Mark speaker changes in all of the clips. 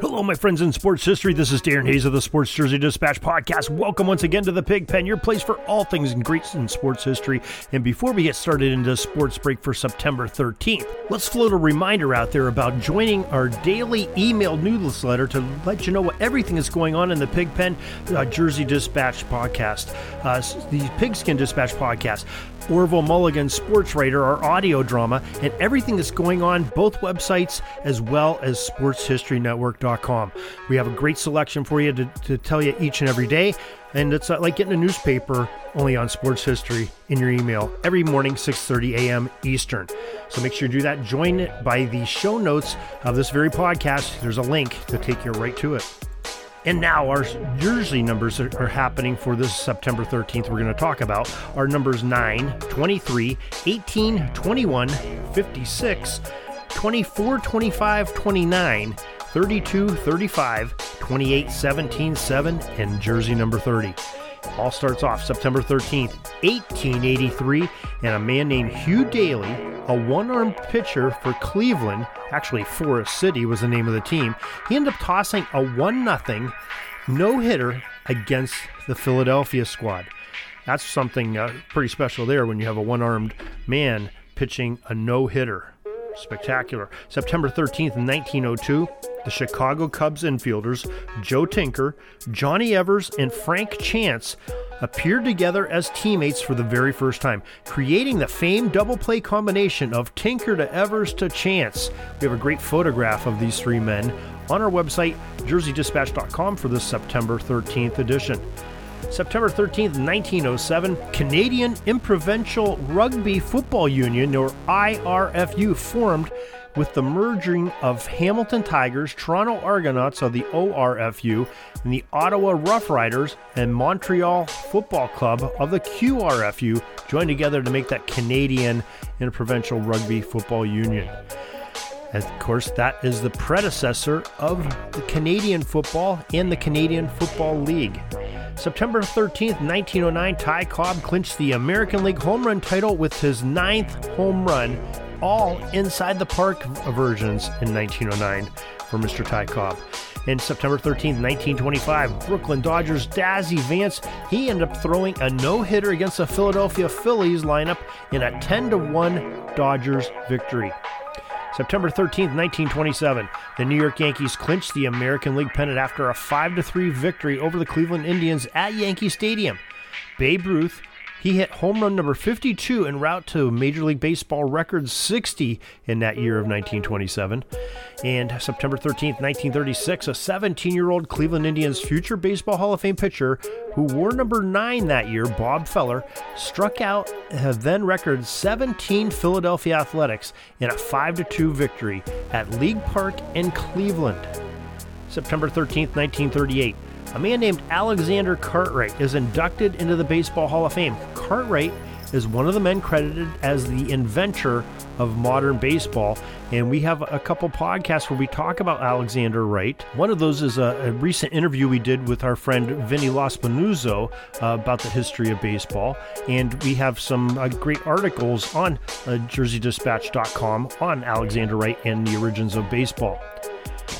Speaker 1: Hello, my friends in sports history. This is Darren Hayes of the Sports Jersey Dispatch podcast. Welcome once again to the Pigpen, your place for all things in great in sports history. And before we get started into sports break for September 13th, let's float a reminder out there about joining our daily email newsletter to let you know what everything is going on in the Pigpen uh, Jersey Dispatch podcast, uh, the Pigskin Dispatch podcast. Orville Mulligan Sports Writer, our audio drama, and everything that's going on both websites as well as sportshistorynetwork.com. We have a great selection for you to, to tell you each and every day. And it's uh, like getting a newspaper only on sports history in your email every morning, 6:30 a.m. Eastern. So make sure you do that. Join it by the show notes of this very podcast. There's a link to take you right to it. And now our jersey numbers are, are, happening for this September 13th. We're going to talk about our numbers 9, 23, 18, 21, 56, 24, 25, 29, 32, 35, 28, 17, 7, and jersey number 30. All starts off September 13th, 1883, and a man named Hugh Daly, a one armed pitcher for Cleveland, actually Forest City was the name of the team, he ended up tossing a 1 0 no hitter against the Philadelphia squad. That's something uh, pretty special there when you have a one armed man pitching a no hitter. Spectacular. September 13th, 1902, the Chicago Cubs infielders Joe Tinker, Johnny Evers, and Frank Chance appeared together as teammates for the very first time, creating the famed double play combination of Tinker to Evers to Chance. We have a great photograph of these three men on our website, jerseydispatch.com, for this September 13th edition. September 13th, 1907, Canadian Interprovincial Rugby Football Union, or IRFU, formed with the merging of Hamilton Tigers, Toronto Argonauts of the ORFU, and the Ottawa Roughriders and Montreal Football Club of the QRFU joined together to make that Canadian Interprovincial Rugby Football Union. Of course, that is the predecessor of the Canadian football and the Canadian Football League. September 13th, 1909, Ty Cobb clinched the American League home run title with his ninth home run all inside the park versions in 1909 for Mr. Ty Cobb. And September 13th, 1925, Brooklyn Dodgers Dazzy Vance, he ended up throwing a no-hitter against the Philadelphia Phillies lineup in a 10 1 Dodgers victory. September 13, 1927, the New York Yankees clinched the American League pennant after a 5 3 victory over the Cleveland Indians at Yankee Stadium. Babe Ruth he hit home run number 52 en route to Major League Baseball record 60 in that year of 1927. And September 13th, 1936, a 17 year old Cleveland Indians future Baseball Hall of Fame pitcher who wore number 9 that year, Bob Feller, struck out then record 17 Philadelphia Athletics in a 5 2 victory at League Park in Cleveland. September 13th, 1938 a man named Alexander Cartwright is inducted into the Baseball Hall of Fame. Cartwright is one of the men credited as the inventor of modern baseball. And we have a couple podcasts where we talk about Alexander Wright. One of those is a, a recent interview we did with our friend Vinny Lospinuzzo uh, about the history of baseball. And we have some uh, great articles on uh, jerseydispatch.com on Alexander Wright and the origins of baseball.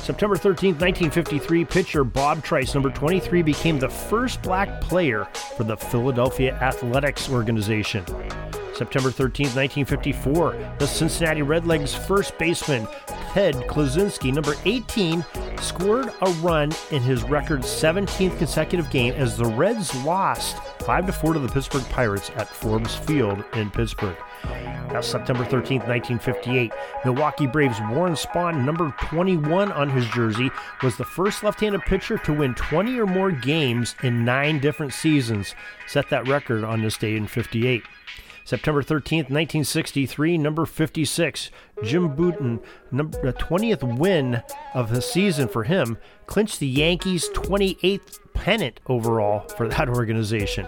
Speaker 1: September 13, 1953, pitcher Bob Trice, number 23, became the first black player for the Philadelphia Athletics organization. September 13, 1954, the Cincinnati Redlegs first baseman Ted Kluszewski, number 18, scored a run in his record 17th consecutive game as the Reds lost 5 4 to the Pittsburgh Pirates at Forbes Field in Pittsburgh. September 13, 1958, Milwaukee Braves Warren Spahn, number 21 on his jersey, was the first left handed pitcher to win 20 or more games in nine different seasons, set that record on this day in 58. September 13th, 1963, number 56, Jim Bouton, number, the 20th win of the season for him, clinched the Yankees' 28th pennant overall for that organization.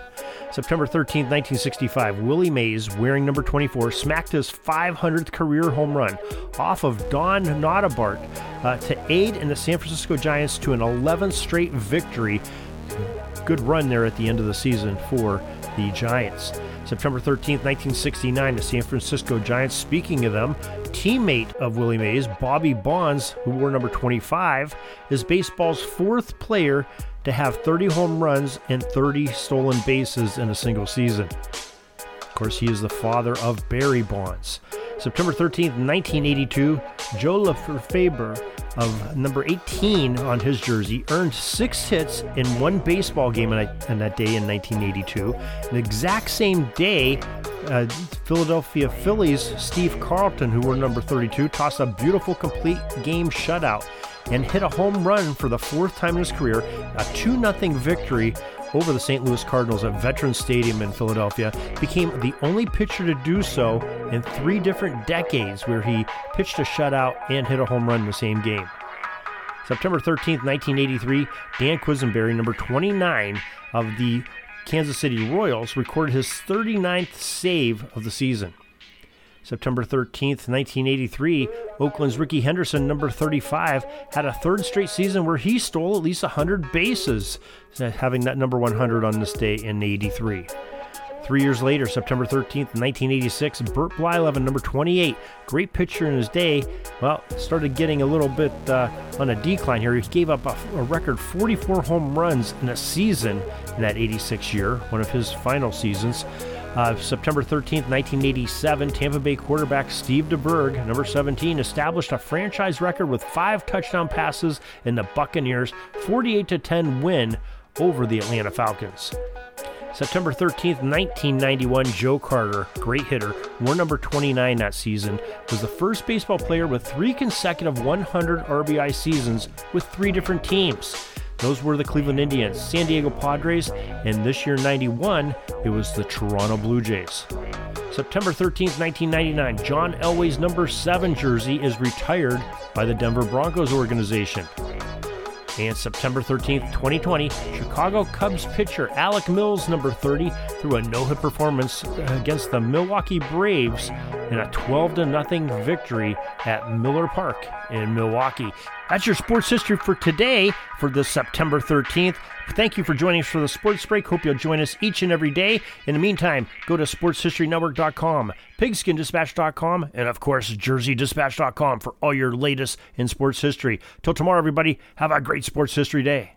Speaker 1: September 13th, 1965, Willie Mays, wearing number 24, smacked his 500th career home run off of Don Nottebart uh, to aid in the San Francisco Giants to an 11th straight victory. Good run there at the end of the season for the Giants. September 13, 1969, the San Francisco Giants, speaking of them, teammate of Willie Mays, Bobby Bonds, who wore number 25, is baseball's fourth player to have 30 home runs and 30 stolen bases in a single season. Of course, he is the father of Barry Bonds. September 13th, 1982, Joe Lefebvre of number 18 on his jersey earned six hits in one baseball game in, that day in 1982. The exact same day, uh, Philadelphia Phillies Steve Carlton, who were number 32, tossed a beautiful complete game shutout and hit a home run for the fourth time in his career, a 2 0 victory over the St. Louis Cardinals at Veterans Stadium in Philadelphia, became the only pitcher to do so in three different decades where he pitched a shutout and hit a home run in the same game. September 13th, 1983, Dan Quisenberry, number 29 of the Kansas City Royals, recorded his 39th save of the season. September 13th, 1983, Oakland's Rickey Henderson, number 35, had a third straight season where he stole at least 100 bases, having that number 100 on this day in 83. Three years later, September 13th, 1986, Bert Blyleven, number 28, great pitcher in his day, well, started getting a little bit uh, on a decline here. He gave up a, a, record 44 home runs in a season in that 86 year, one of his final seasons. Uh, September 13th, 1987, Tampa Bay quarterback Steve DeBerg, number 17, established a franchise record with five touchdown passes in the Buccaneers' 48 10 win over the Atlanta Falcons. September 13th, 1991, Joe Carter, great hitter, wore number 29 that season, was the first baseball player with three consecutive 100 RBI seasons with three different teams. Those were the Cleveland Indians, San Diego Padres, and this year 91, it was the Toronto Blue Jays. September 13th, 1999, John Elway's number 7 jersey is retired by the Denver Broncos organization. And September 13th, 2020, Chicago Cubs pitcher Alec Mills, number 30, a no-hit performance against the Milwaukee Braves in a 12 0 victory at Miller Park in Milwaukee. That's your sports history for today, for this September 13th. Thank you for joining us for the Sports Break. Hope you'll join us each and every day. In the meantime, go to sportshistorynetwork.com, pigskindispatch.com, and of course, jerseydispatch.com for all your latest in sports history. Till tomorrow, everybody, have a great sports history day.